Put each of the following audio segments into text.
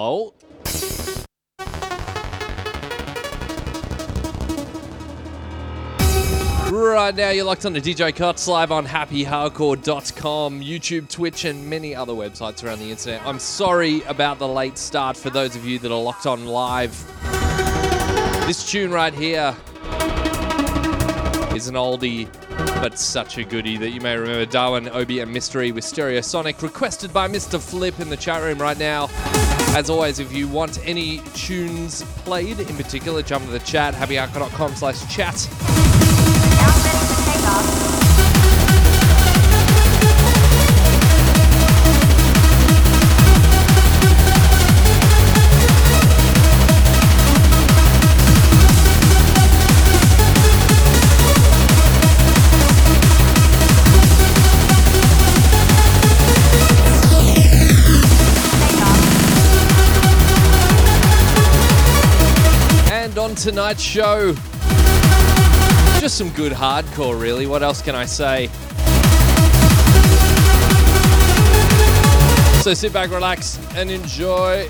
Hello? Right now, you're locked on to DJ Cuts live on happyhardcore.com, YouTube, Twitch, and many other websites around the internet. I'm sorry about the late start for those of you that are locked on live. This tune right here is an oldie, but such a goodie that you may remember Darwin, Obie, and Mystery with Stereosonic, requested by Mr. Flip in the chat room right now. As always, if you want any tunes played in particular, jump to the chat, happyhardcore.com slash chat. Tonight's show, just some good hardcore, really. What else can I say? So sit back, relax, and enjoy.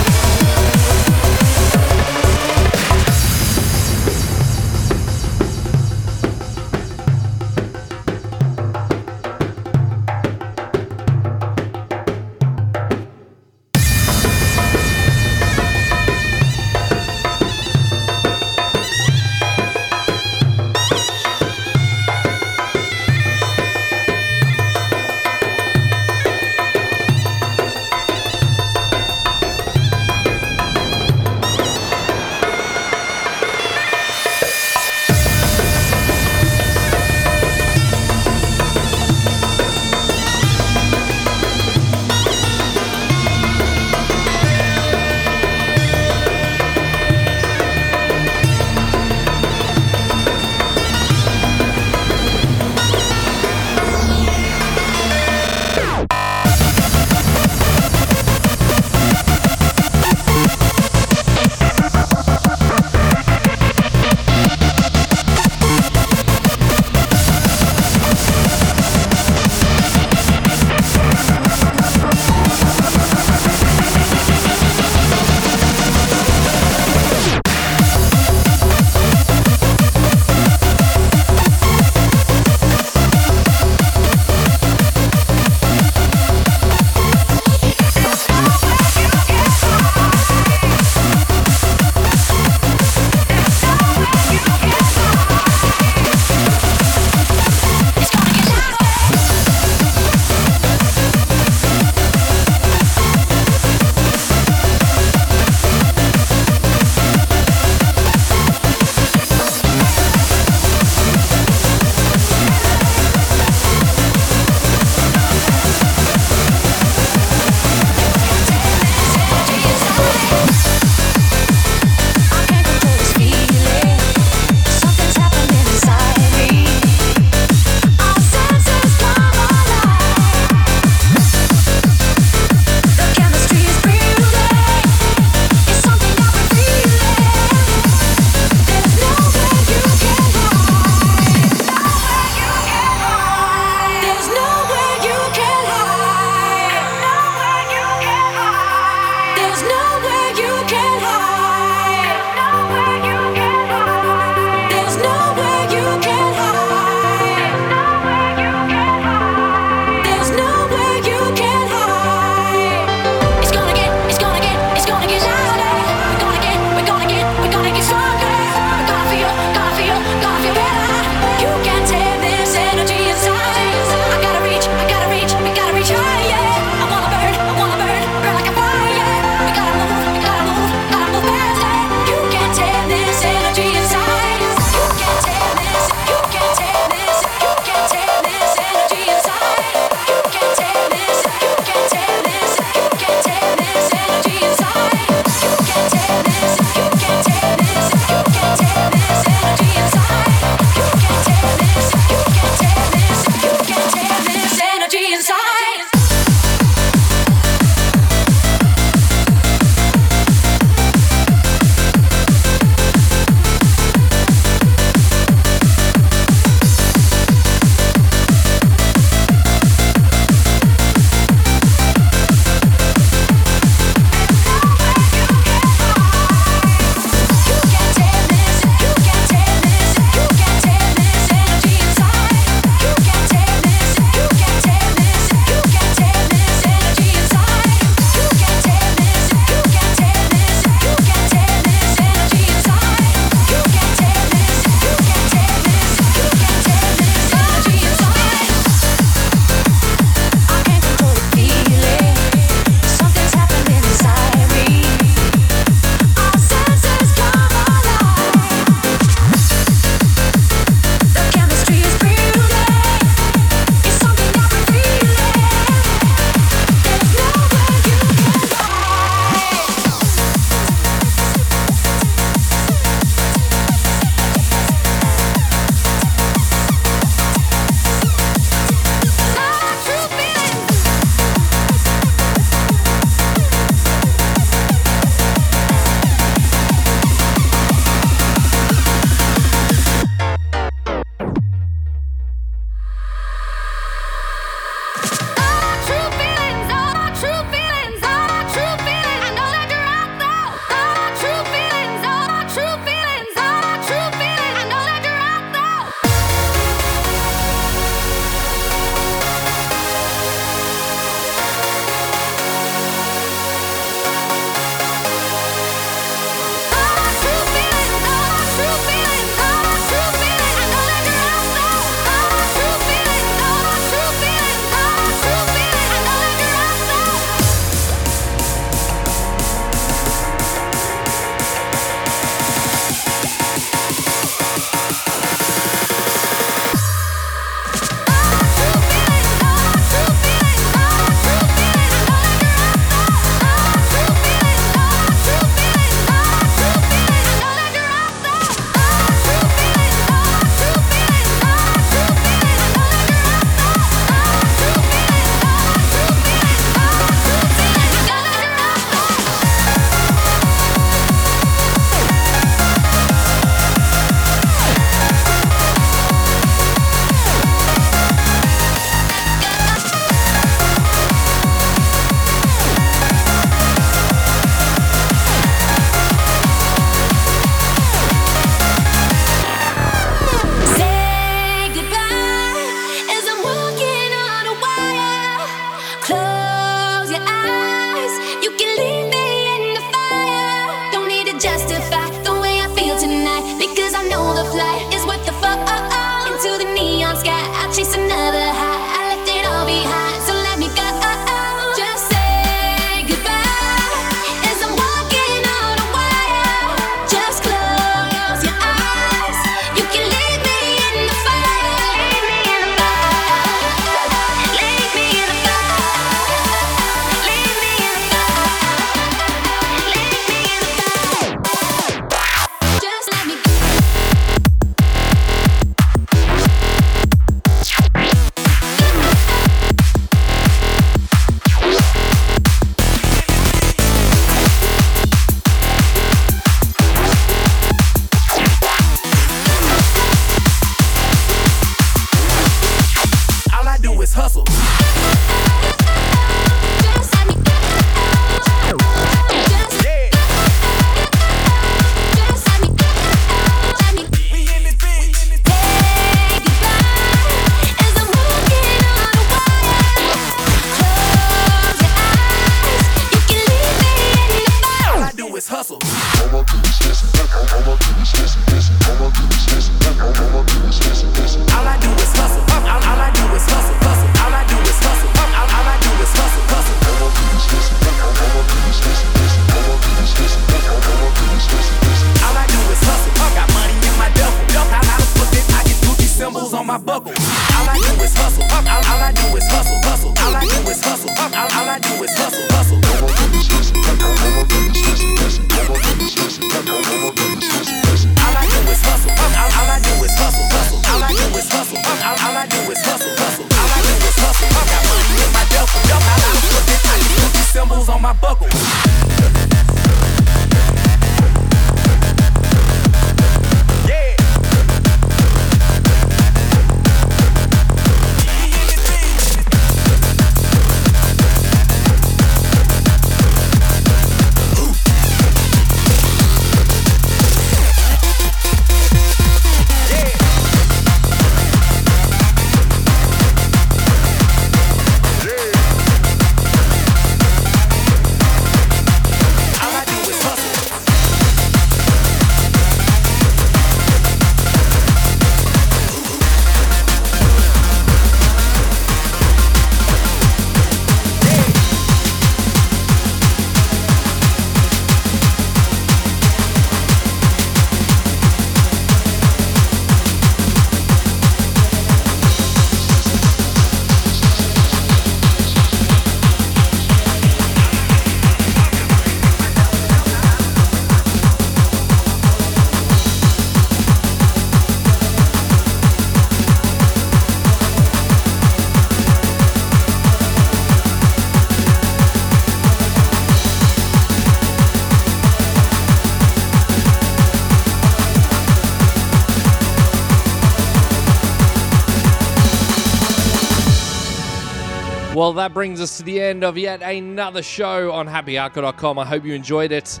Well, that brings us to the end of yet another show on happyhardcore.com. I hope you enjoyed it.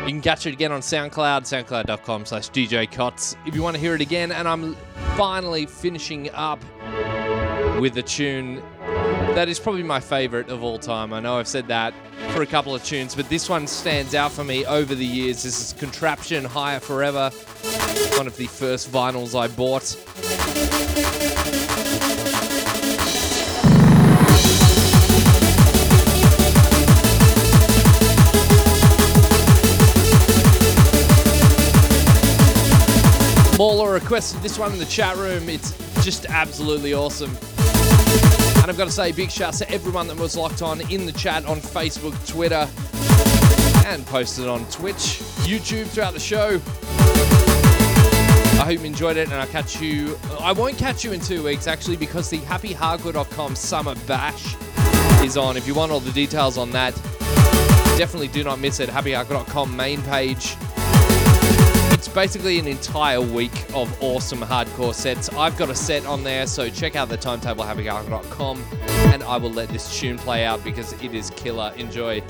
You can catch it again on SoundCloud, soundcloud.com slash. If you want to hear it again, and I'm finally finishing up with a tune that is probably my favorite of all time. I know I've said that for a couple of tunes, but this one stands out for me over the years. This is Contraption Higher Forever, one of the first vinyls I bought. Mauler requested this one in the chat room. It's just absolutely awesome. And I've got to say, big shouts to everyone that was locked on in the chat on Facebook, Twitter, and posted on Twitch, YouTube throughout the show. I hope you enjoyed it, and I'll catch you. I won't catch you in two weeks, actually, because the happyhardcore.com summer bash is on. If you want all the details on that, definitely do not miss it. Happyhardcore.com main page. It's basically an entire week of awesome hardcore sets. I've got a set on there, so check out the timetable happyhardcore.com and I will let this tune play out because it is killer. Enjoy.